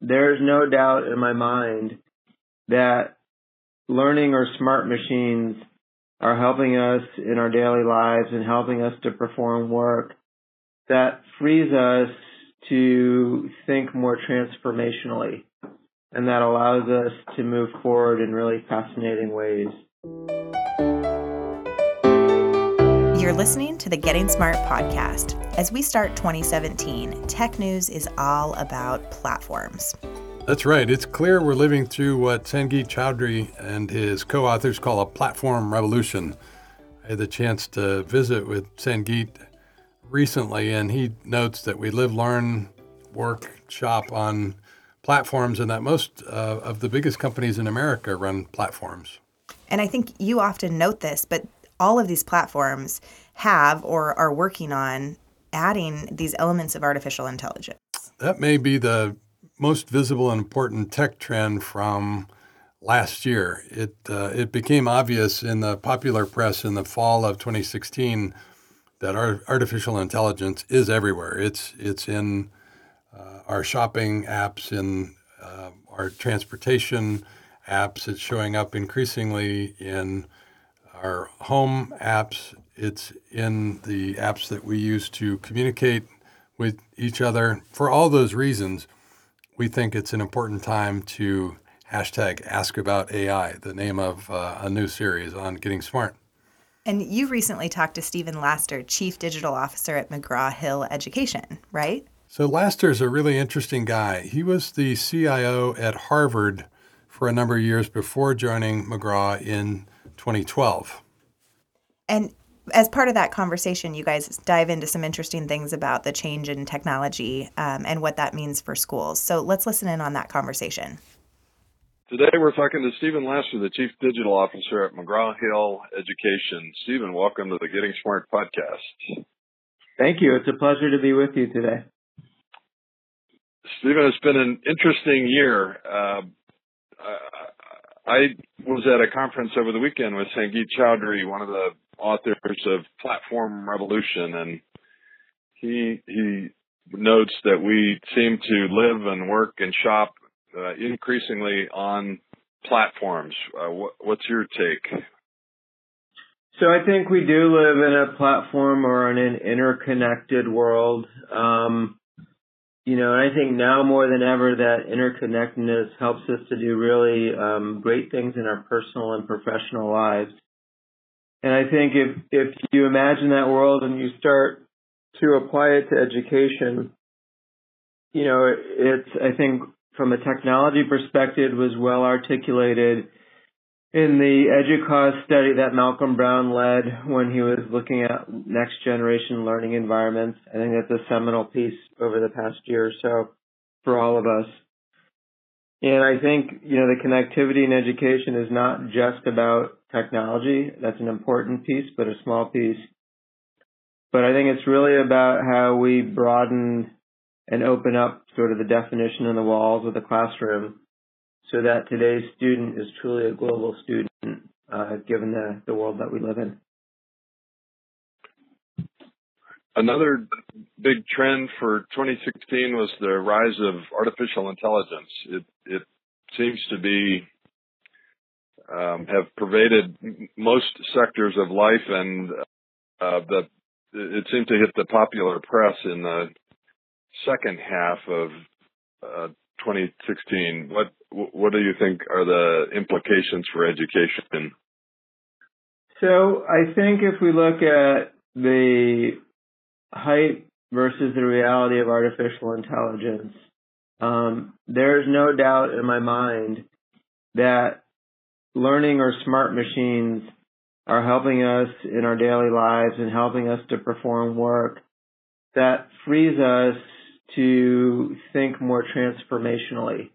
there's no doubt in my mind that learning or smart machines are helping us in our daily lives and helping us to perform work that frees us to think more transformationally and that allows us to move forward in really fascinating ways. You're listening to the Getting Smart podcast. As we start 2017, tech news is all about platforms. That's right. It's clear we're living through what Sangeet Choudary and his co authors call a platform revolution. I had the chance to visit with Sangeet recently, and he notes that we live, learn, work, shop on platforms, and that most uh, of the biggest companies in America run platforms. And I think you often note this, but all of these platforms have or are working on adding these elements of artificial intelligence. That may be the most visible and important tech trend from last year. It uh, it became obvious in the popular press in the fall of 2016 that our artificial intelligence is everywhere. It's it's in uh, our shopping apps, in uh, our transportation apps. It's showing up increasingly in our home apps. It's in the apps that we use to communicate with each other. For all those reasons we think it's an important time to hashtag Ask About AI, the name of uh, a new series on getting smart. And you recently talked to Stephen Laster, Chief Digital Officer at McGraw Hill Education, right? So Laster's a really interesting guy. He was the CIO at Harvard for a number of years before joining McGraw in 2012. And as part of that conversation, you guys dive into some interesting things about the change in technology um, and what that means for schools. So let's listen in on that conversation. Today we're talking to Stephen Laster, the Chief Digital Officer at McGraw Hill Education. Stephen, welcome to the Getting Smart podcast. Thank you. It's a pleasure to be with you today. Stephen, it's been an interesting year. Uh, I was at a conference over the weekend with Sangeet Choudary, one of the authors of Platform Revolution, and he he notes that we seem to live and work and shop uh, increasingly on platforms. Uh, what, what's your take? So I think we do live in a platform or in an interconnected world. Um, you know, I think now more than ever that interconnectedness helps us to do really um, great things in our personal and professional lives. And I think if if you imagine that world and you start to apply it to education, you know, it's I think from a technology perspective was well articulated in the EDUCAUSE study that Malcolm Brown led when he was looking at next generation learning environments. I think that's a seminal piece over the past year or so for all of us. And I think, you know, the connectivity in education is not just about technology. That's an important piece, but a small piece. But I think it's really about how we broaden and open up sort of the definition in the walls of the classroom so that today's student is truly a global student, uh, given the, the world that we live in. Another big trend for 2016 was the rise of artificial intelligence. It, it seems to be um, have pervaded most sectors of life, and uh, the it seemed to hit the popular press in the second half of uh, 2016. What what do you think are the implications for education? So I think if we look at the hype versus the reality of artificial intelligence, um, there's no doubt in my mind that learning or smart machines are helping us in our daily lives and helping us to perform work that frees us to think more transformationally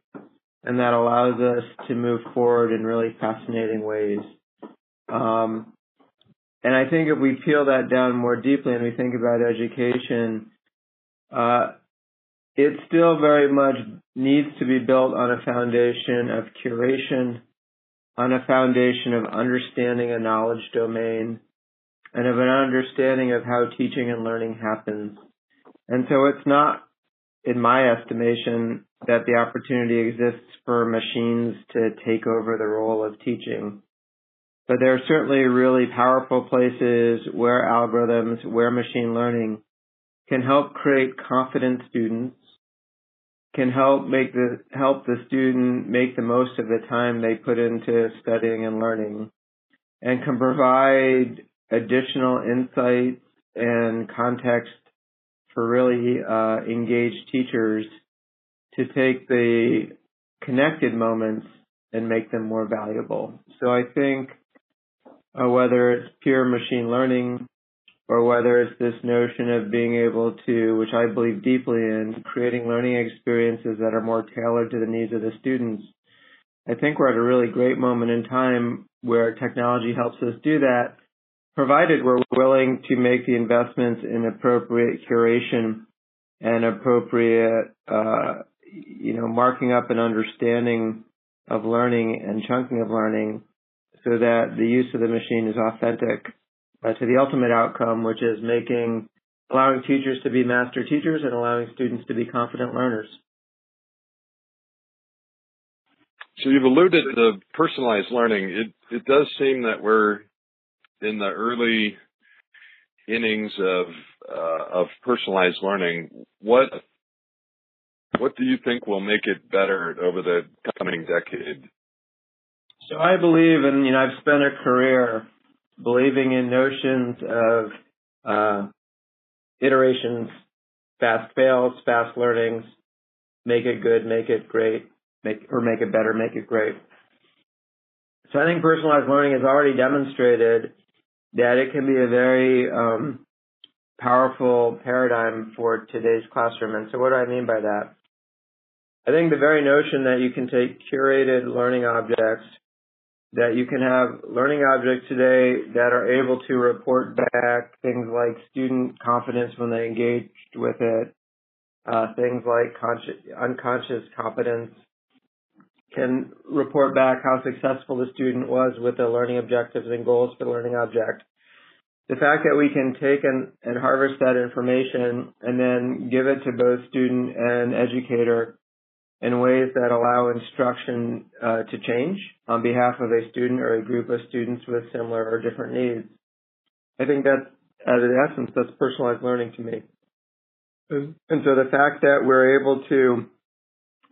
and that allows us to move forward in really fascinating ways. Um, and I think if we peel that down more deeply and we think about education, uh, it still very much needs to be built on a foundation of curation, on a foundation of understanding a knowledge domain, and of an understanding of how teaching and learning happens. And so it's not in my estimation, that the opportunity exists for machines to take over the role of teaching. But there are certainly really powerful places where algorithms, where machine learning can help create confident students, can help make the help the student make the most of the time they put into studying and learning, and can provide additional insights and context for really uh, engaged teachers to take the connected moments and make them more valuable. So I think uh, whether it's pure machine learning or whether it's this notion of being able to, which I believe deeply in, creating learning experiences that are more tailored to the needs of the students. I think we're at a really great moment in time where technology helps us do that, provided we're willing to make the investments in appropriate curation and appropriate, uh, you know, marking up and understanding of learning and chunking of learning so that the use of the machine is authentic uh, to the ultimate outcome, which is making, allowing teachers to be master teachers and allowing students to be confident learners. So you've alluded to personalized learning. It it does seem that we're in the early innings of uh, of personalized learning. What what do you think will make it better over the coming decade? So I believe, and you know, I've spent a career believing in notions of uh, iterations, fast fails, fast learnings, make it good, make it great, make or make it better, make it great. So I think personalized learning has already demonstrated that it can be a very um, powerful paradigm for today's classroom. And so what do I mean by that? I think the very notion that you can take curated learning objects that you can have learning objects today that are able to report back things like student confidence when they engaged with it, uh, things like conscious, unconscious competence, can report back how successful the student was with the learning objectives and goals for the learning object. The fact that we can take and, and harvest that information and then give it to both student and educator in ways that allow instruction uh, to change on behalf of a student or a group of students with similar or different needs. I think that, at the essence, that's personalized learning to me. And, and so the fact that we're able to,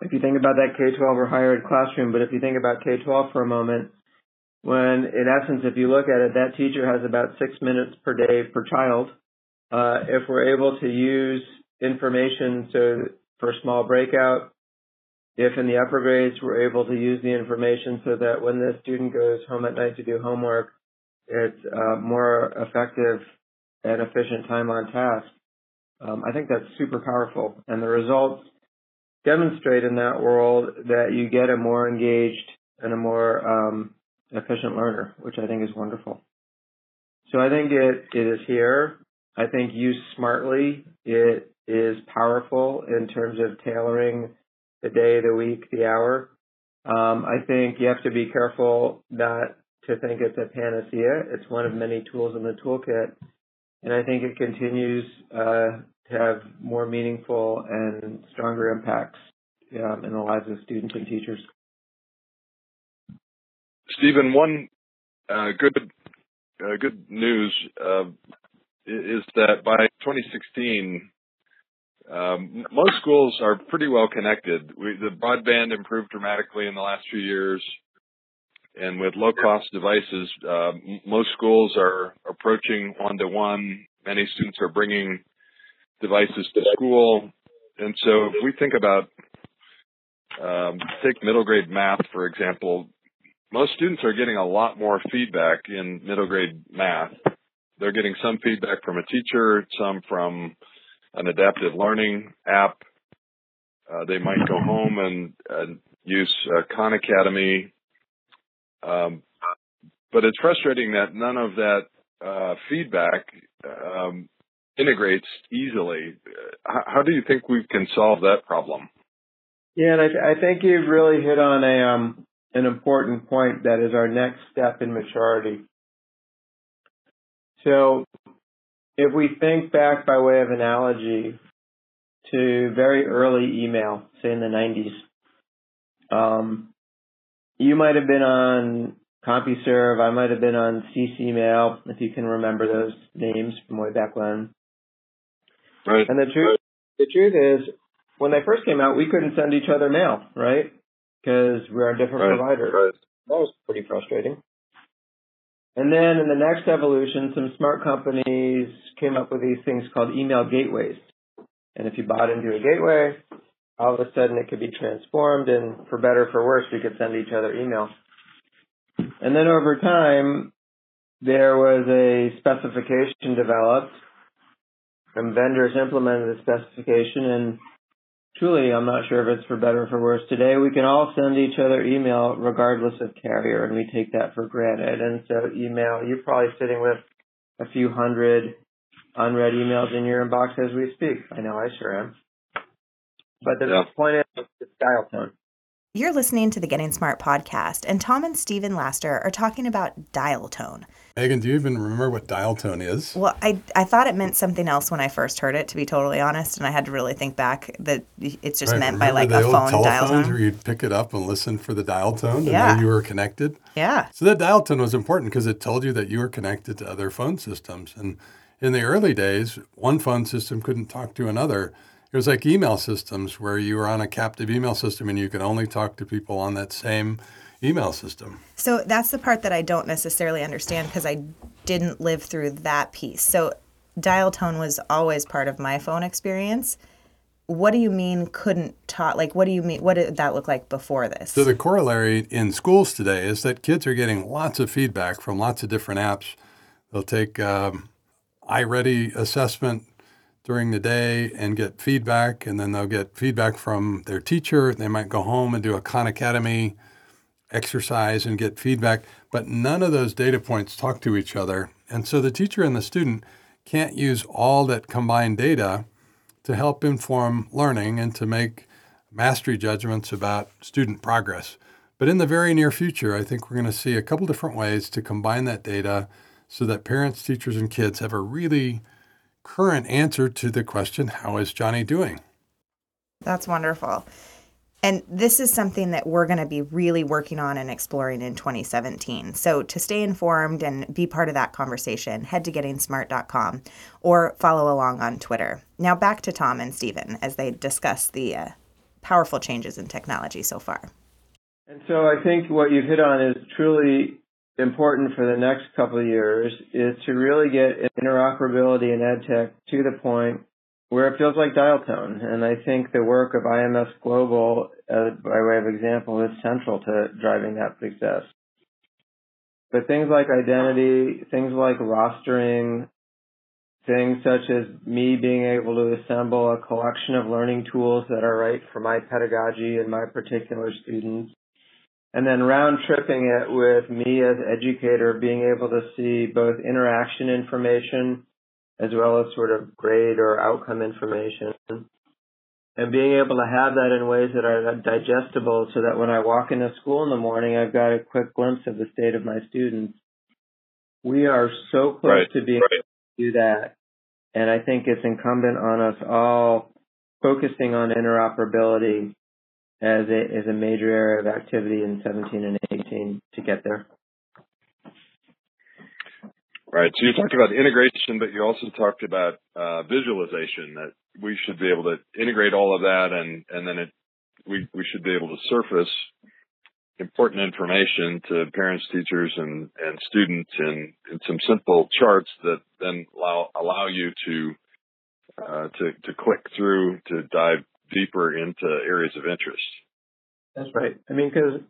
if you think about that K-12 or higher ed classroom, but if you think about K-12 for a moment, when in essence, if you look at it, that teacher has about six minutes per day per child. Uh, if we're able to use information so for a small breakout, if in the upper grades we're able to use the information so that when the student goes home at night to do homework, it's uh, more effective and efficient time on task. Um, I think that's super powerful, and the results demonstrate in that world that you get a more engaged and a more um, efficient learner, which I think is wonderful. So I think it, it is here. I think used smartly, it is powerful in terms of tailoring the day, the week, the hour. Um, I think you have to be careful not to think it's a panacea. It's one of many tools in the toolkit. And I think it continues uh, have more meaningful and stronger impacts um, in the lives of students and teachers. Stephen, one uh, good uh, good news uh, is that by 2016, um, most schools are pretty well connected. We, the broadband improved dramatically in the last few years, and with low-cost devices, uh, most schools are approaching one-to-one. Many students are bringing devices to school, and so if we think about um, take middle grade math for example, most students are getting a lot more feedback in middle grade math. They're getting some feedback from a teacher, some from an adaptive learning app. Uh, they might go home and, and use uh, Khan Academy. Um, but it's frustrating that none of that uh, feedback um, integrates easily. How, how, do you think we can solve that problem? Yeah, and I, I think you've really hit on a um, an important point that is our next step in maturity. So if we think back by way of analogy to very early email, say in the 90s. Um, you might have been on CompuServe. I might have been on cc:Mail, if you can remember those names from way back when. Right. And the truth, the truth is, when they first came out, we couldn't send each other mail, right? Because we're different Right, providers. right. That was pretty frustrating. And then in the next evolution, some smart companies came up with these things called email gateways. And if you bought into a gateway, all of a sudden it could be transformed and for better or for worse, we could send each other email. And then over time, there was a specification developed and vendors implemented the specification and truly I'm not sure if it's for better or for worse. Today we can all send each other email regardless of carrier and we take that for granted. And so email, you're probably sitting with a few hundred unread emails in your inbox as we speak. I know I sure am. But the Yeah. point is it's dial tone. You're listening to the Getting Smart podcast, and Tom and Stephen Laster are talking about dial tone. Megan, do you even remember what dial tone is? Well, I, I thought it meant something else when I first heard it, to be totally honest, and I had to really think back that it's just Right, meant by like a phone dial tone. where you'd pick it up and listen for the dial tone to Yeah. know you were connected. Yeah. So that dial tone was important because it told you that you were connected to other phone systems. And in the early days, one phone system couldn't talk to another. It was like email systems where you were on a captive email system and you could only talk to people on that same email system. So that's the part that I don't necessarily understand because I didn't live through that piece. So dial tone was always part of my phone experience. What do you mean couldn't talk? Like, what do you mean? What did that look like before this? So the corollary in schools today is that kids are getting lots of feedback from lots of different apps. They'll take um, iReady assessment during the day and get feedback, and then they'll get feedback from their teacher. They might go home and do a Khan Academy exercise and get feedback, but none of those data points talk to each other. And so the teacher and the student can't use all that combined data to help inform learning and to make mastery judgments about student progress. But in the very near future, I think we're going to see a couple different ways to combine that data so that parents, teachers, and kids have a really current answer to the question, How is Johnny doing? That's wonderful. And this is something that we're going to be really working on and exploring in 2017. So, to stay informed and be part of that conversation, head to gettingsmart.com or follow along on Twitter. Now, back to Tom and Stephen as they discuss the uh, powerful changes in technology so far. And so I think what you've hit on is truly important for the next couple of years is to really get interoperability in EdTech to the point where it feels like dial tone. And I think the work of IMS Global, uh, by way of example, is central to driving that success. But things like identity, things like rostering, things such as me being able to assemble a collection of learning tools that are right for my pedagogy and my particular students, and then round tripping it with me as educator being able to see both interaction information as well as sort of grade or outcome information and being able to have that in ways that are digestible so that when I walk into school in the morning, I've got a quick glimpse of the state of my students. We are so close Right, to being right. able to do that. And I think it's incumbent on us all focusing on interoperability as a, as a major area of activity in 17 and 18 to get there. Right. So you talked about integration, but you also talked about uh, visualization that we should be able to integrate all of that and, and then it, we, we should be able to surface important information to parents, teachers, and, and students in, in some simple charts that then allow, allow you to, uh, to, to click through to dive deeper into areas of interest. That's right. I mean, because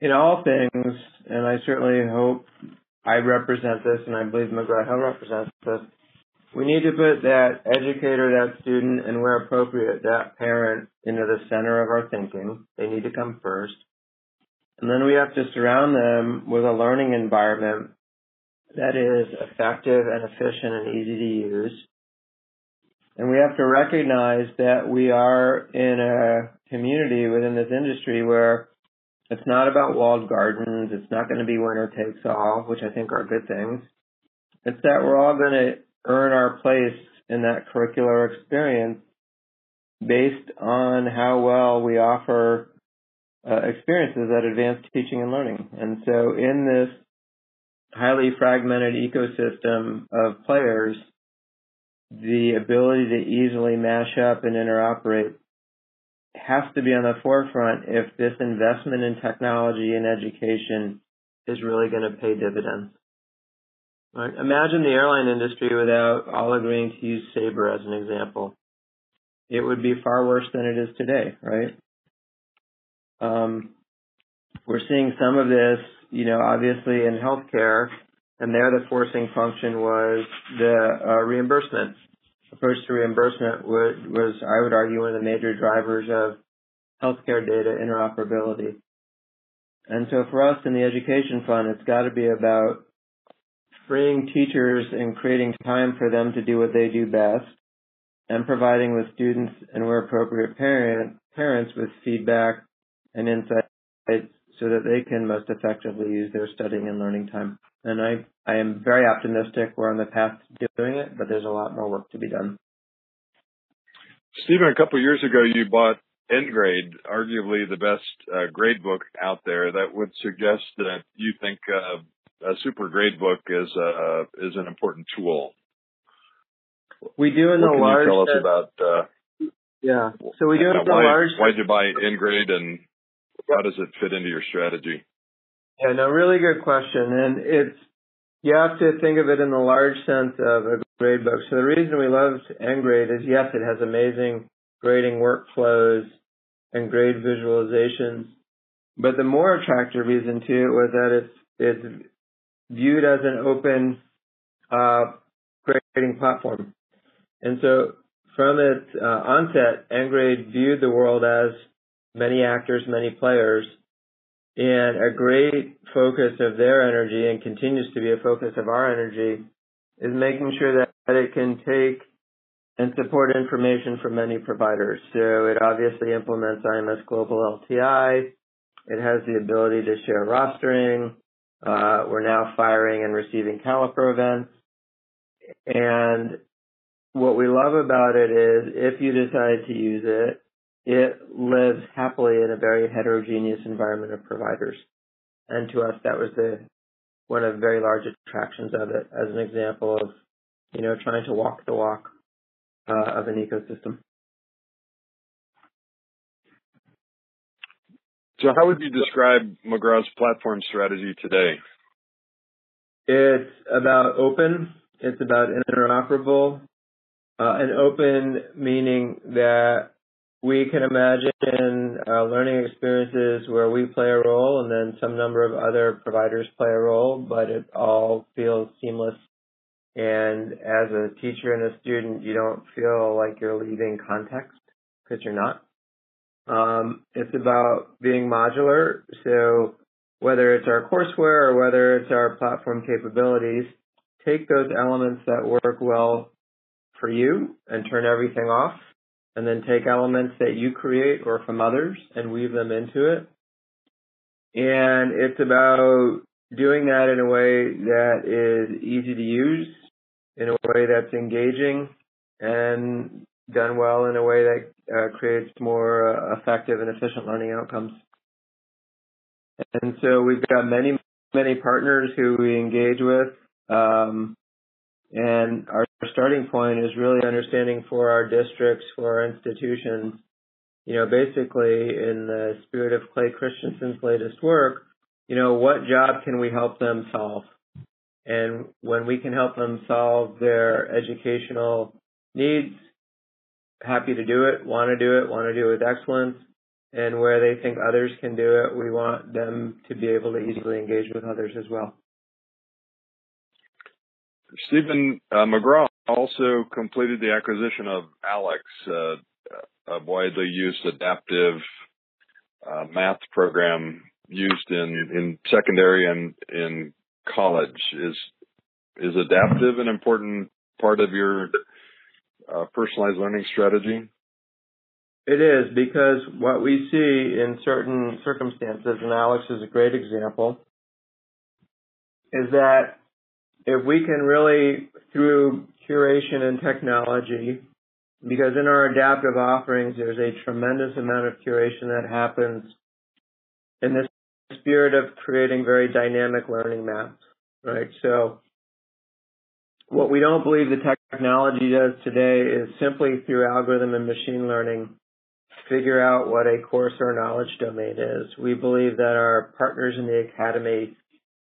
in all things, and I certainly hope I represent this, and I believe McGraw Hill represents this, we need to put that educator, that student, and where appropriate, that parent into the center of our thinking. They need to come first. And then we have to surround them with a learning environment that is effective and efficient and easy to use. And we have to recognize that we are in a community within this industry where it's not about walled gardens. It's not going to be winner takes all, which I think are good things. It's that we're all going to earn our place in that curricular experience based on how well we offer uh, experiences at advanced teaching and learning. And so in this highly fragmented ecosystem of players, the ability to easily mash up and interoperate has to be on the forefront if this investment in technology and education is really going to pay dividends. Right? Imagine the airline industry without all agreeing to use Sabre as an example. It would be far worse than it is today, right? Um, we're seeing some of this, you know, obviously in healthcare, and there the forcing function was the uh, reimbursement. Approach to reimbursement would, was, I would argue, one of the major drivers of healthcare data interoperability. And so for us in the education fund, it's got to be about freeing teachers and creating time for them to do what they do best and providing with students and where appropriate parent, parents with feedback and insights so that they can most effectively use their studying and learning time. And I, I am very optimistic we're on the path to doing it, but there's a lot more work to be done. Stephen, a couple of years ago, you bought Engrade, arguably the best uh, grade book out there. That would suggest that you think uh, a super grade book is uh, is an important tool. We do in what the can large. you tell us about? Uh, yeah. So we do in the why, large. Why'd you buy Engrade, and how does it fit into your strategy? Yeah, no, really good question. And it's, you have to think of it in the large sense of a grade book. So the reason we loved Engrade is yes, it has amazing grading workflows and grade visualizations. But the more attractive reason to it was that it's, it's viewed as an open, uh, grading platform. And so from its uh, onset, Engrade viewed the world as many actors, many players, and a great focus of their energy and continues to be a focus of our energy is making sure that, it can take and support information from many providers. So it obviously implements IMS Global LTI. It has the ability to share rostering. Uh, we're now firing and receiving caliper events. And what we love about it is if you decide to use it, it lives happily in a very heterogeneous environment of providers. And to us, that was the one of the very large attractions of it as an example of, you know, trying to walk the walk uh, of an ecosystem. So how would you describe McGraw's platform strategy today? It's about open. It's about interoperable. Uh, and open meaning that we can imagine uh, learning experiences where we play a role and then some number of other providers play a role, but it all feels seamless. And as a teacher and a student, you don't feel like you're leaving context because you're not. Um, it's about being modular. So whether it's our courseware or whether it's our platform capabilities, take those elements that work well for you and turn everything off and then take elements that you create or from others and weave them into it. And it's about doing that in a way that is easy to use, in a way that's engaging, and done well in a way that uh, creates more uh, effective and efficient learning outcomes. And so we've got many, many partners who we engage with. Um, and our starting point is really understanding for our districts, for our institutions, you know, basically in the spirit of Clay Christensen's latest work, you know, what job can we help them solve? And when we can help them solve their educational needs, happy to do it, want to do it, want to do it with excellence. And where they think others can do it, we want them to be able to easily engage with others as well. Stephen uh, McGraw also completed the acquisition of ALEKS, uh, a widely used adaptive uh, math program used in, in secondary and in college. Is is adaptive an important part of your uh, personalized learning strategy? It is because what we see in certain circumstances, and ALEKS is a great example, is that if we can really, through curation and technology, because in our adaptive offerings, there's a tremendous amount of curation that happens in the spirit of creating very dynamic learning maps, right? So what we don't believe the technology does today is simply through algorithm and machine learning figure out what a course or knowledge domain is. We believe that our partners in the academy,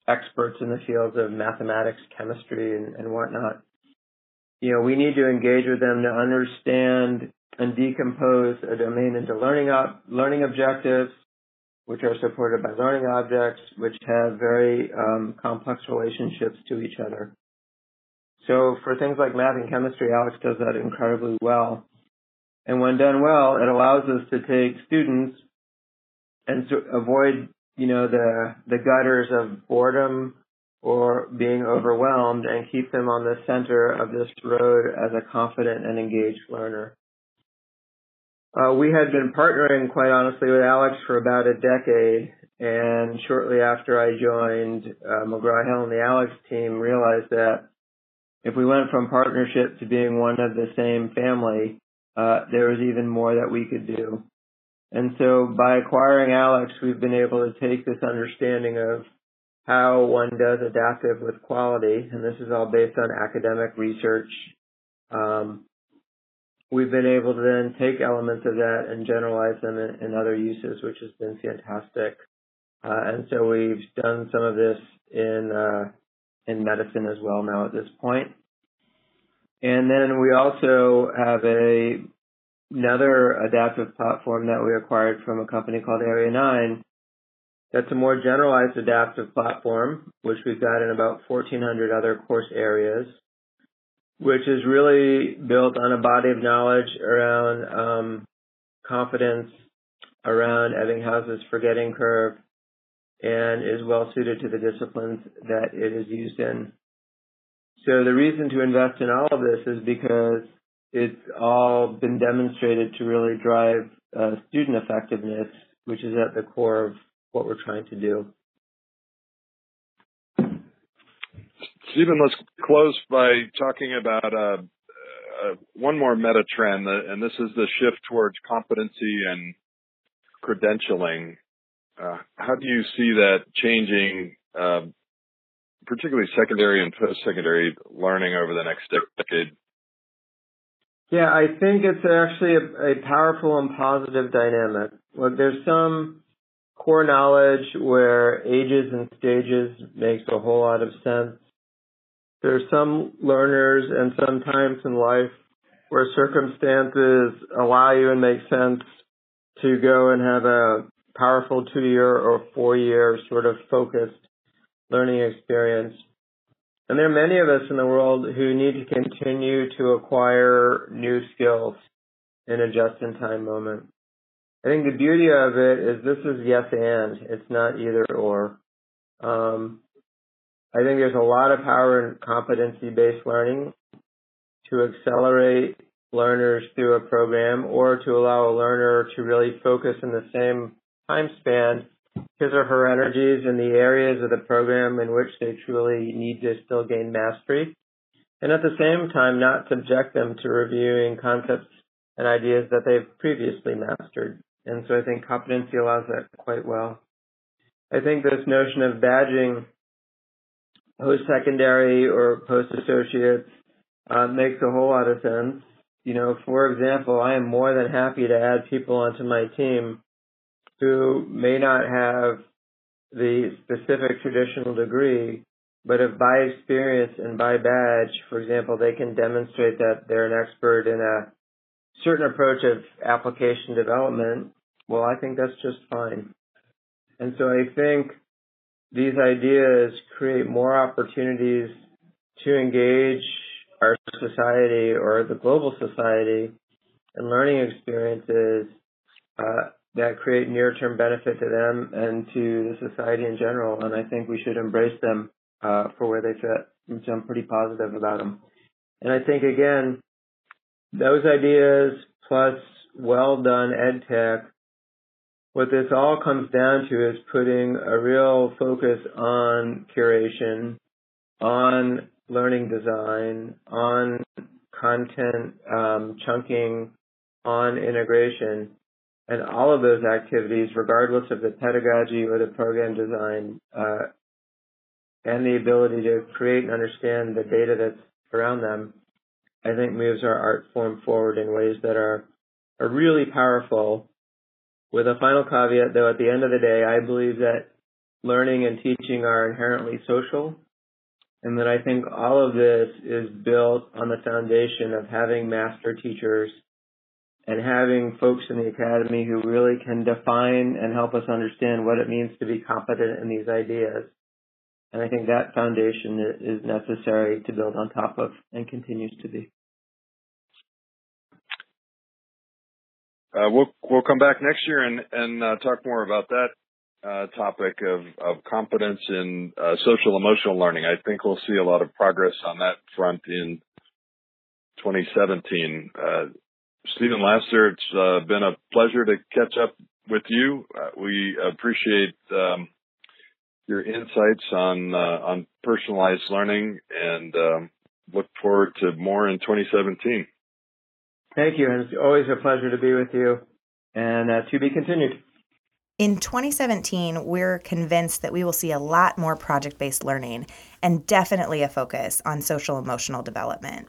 experts in the fields of mathematics, chemistry, and, and whatnot, you know, we need to engage with them to understand and decompose a domain into learning op- learning objectives, which are supported by learning objects, which have very um, complex relationships to each other. So for things like math and chemistry, ALEKS does that incredibly well. And when done well, it allows us to take students and to avoid, you know, the the gutters of boredom or being overwhelmed and keep them on the center of this road as a confident and engaged learner. Uh, we had been partnering, quite honestly, with ALEKS for about a decade, and shortly after I joined uh, McGraw-Hill and the ALEKS team, realized that if we went from partnership to being one of the same family, uh, there was even more that we could do. And so by acquiring ALEKS, we've been able to take this understanding of how one does adaptive with quality, and this is all based on academic research. Um, we've been able to then take elements of that and generalize them in, in other uses, which has been fantastic. Uh, and so we've done some of this in uh, in medicine as well now at this point. And then we also have a another adaptive platform that we acquired from a company called Area 9 that's a more generalized adaptive platform, which we've got in about 1,400 other course areas, which is really built on a body of knowledge around um, confidence, around Ebbinghaus's forgetting curve, and is well suited to the disciplines that it is used in. So the reason to invest in all of this is because it's all been demonstrated to really drive uh, student effectiveness, which is at the core of what we're trying to do. Stephen, let's close by talking about uh, uh, one more meta trend, uh, and this is the shift towards competency and credentialing. Uh, how do you see that changing uh, particularly secondary and post-secondary learning over the next decade? Yeah, I think it's actually a, a powerful and positive dynamic. Look, there's some core knowledge where ages and stages makes a whole lot of sense. There's some learners and some times in life where circumstances allow you and make sense to go and have a powerful two year or four year sort of focused learning experience. And there are many of us in the world who need to continue to acquire new skills in a just in time moment. I think the beauty of it is this is yes and, it's not either or. Um, I think there's a lot of power in competency based learning to accelerate learners through a program or to allow a learner to really focus in the same time span his or her energies in the areas of the program in which they truly need to still gain mastery. And at the same time, not subject them to reviewing concepts and ideas that they've previously mastered. And so I think competency allows that quite well. I think this notion of badging post-secondary or post-associates uh, makes a whole lot of sense. You know, for example, I am more than happy to add people onto my team who may not have the specific traditional degree, but if by experience and by badge, for example, they can demonstrate that they're an expert in a certain approach of application development, well, I think that's just fine. And so I think these ideas create more opportunities to engage our society or the global society in learning experiences uh, that create near-term benefit to them and to the society in general. And I think we should embrace them uh, for where they fit. So I'm pretty positive about them. And I think again, those ideas plus well done ed tech, what this all comes down to is putting a real focus on curation, on learning design, on content um, chunking on integration, and all of those activities, regardless of the pedagogy or the program design, uh, and the ability to create and understand the data that's around them, I think moves our art form forward in ways that are are really powerful. With a final caveat, though, at the end of the day, I believe that learning and teaching are inherently social, and that I think all of this is built on the foundation of having master teachers and having folks in the academy who really can define and help us understand what it means to be competent in these ideas. And I think that foundation is necessary to build on top of and continues to be. Uh, we'll we'll come back next year and and uh, talk more about that uh, topic of of competence in uh, social emotional learning. I think we'll see a lot of progress on that front in 2017. Uh, Stephen Laster, it's uh, been a pleasure to catch up with you. we appreciate um, your insights on on personalized learning and um, look forward to more in 2017. Thank you. And it's always a pleasure to be with you and uh, to be continued. In 2017, we're convinced that we will see a lot more project based learning and definitely a focus on social emotional development.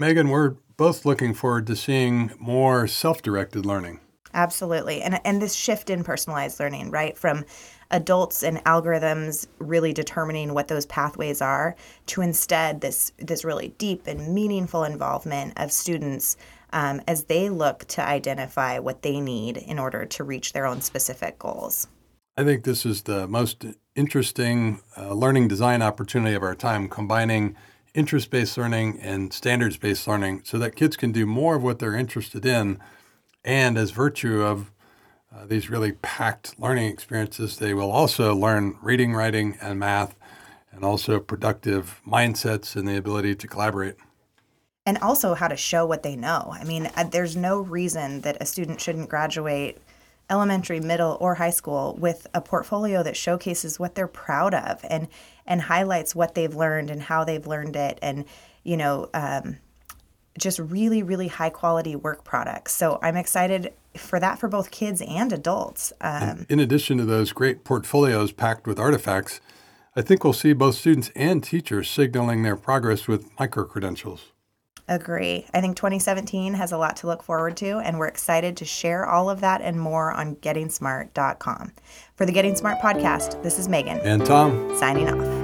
Megan, we're both looking forward to seeing more self directed learning. Absolutely. And, and this shift in personalized learning, right? From adults and algorithms really determining what those pathways are to instead this, this really deep and meaningful involvement of students um, as they look to identify what they need in order to reach their own specific goals. I think this is the most interesting uh, learning design opportunity of our time, combining interest based learning and standards based learning so that kids can do more of what they're interested in. And as virtue of uh, these really packed learning experiences, they will also learn reading, writing, and math, and also productive mindsets and the ability to collaborate and also how to show what they know. I mean, uh, there's no reason that a student shouldn't graduate elementary, middle, or high school with a portfolio that showcases what they're proud of and and highlights what they've learned and how they've learned it, and you know, um, just really, really high quality work products. So I'm excited for that for both kids and adults. Um, in addition to those great portfolios packed with artifacts, I think we'll see both students and teachers signaling their progress with micro credentials. Agree. I think 2017 has a lot to look forward to, and we're excited to share all of that and more on gettingsmart.com. For the Getting Smart podcast, this is Megan. And Tom. Signing off.